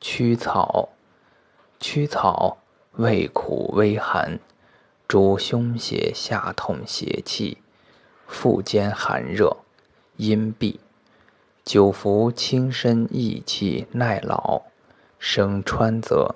曲草，曲草，味苦微寒，主胸胁下痛，邪气腹间寒热，阴痹久服，轻身益气，耐老，生川泽。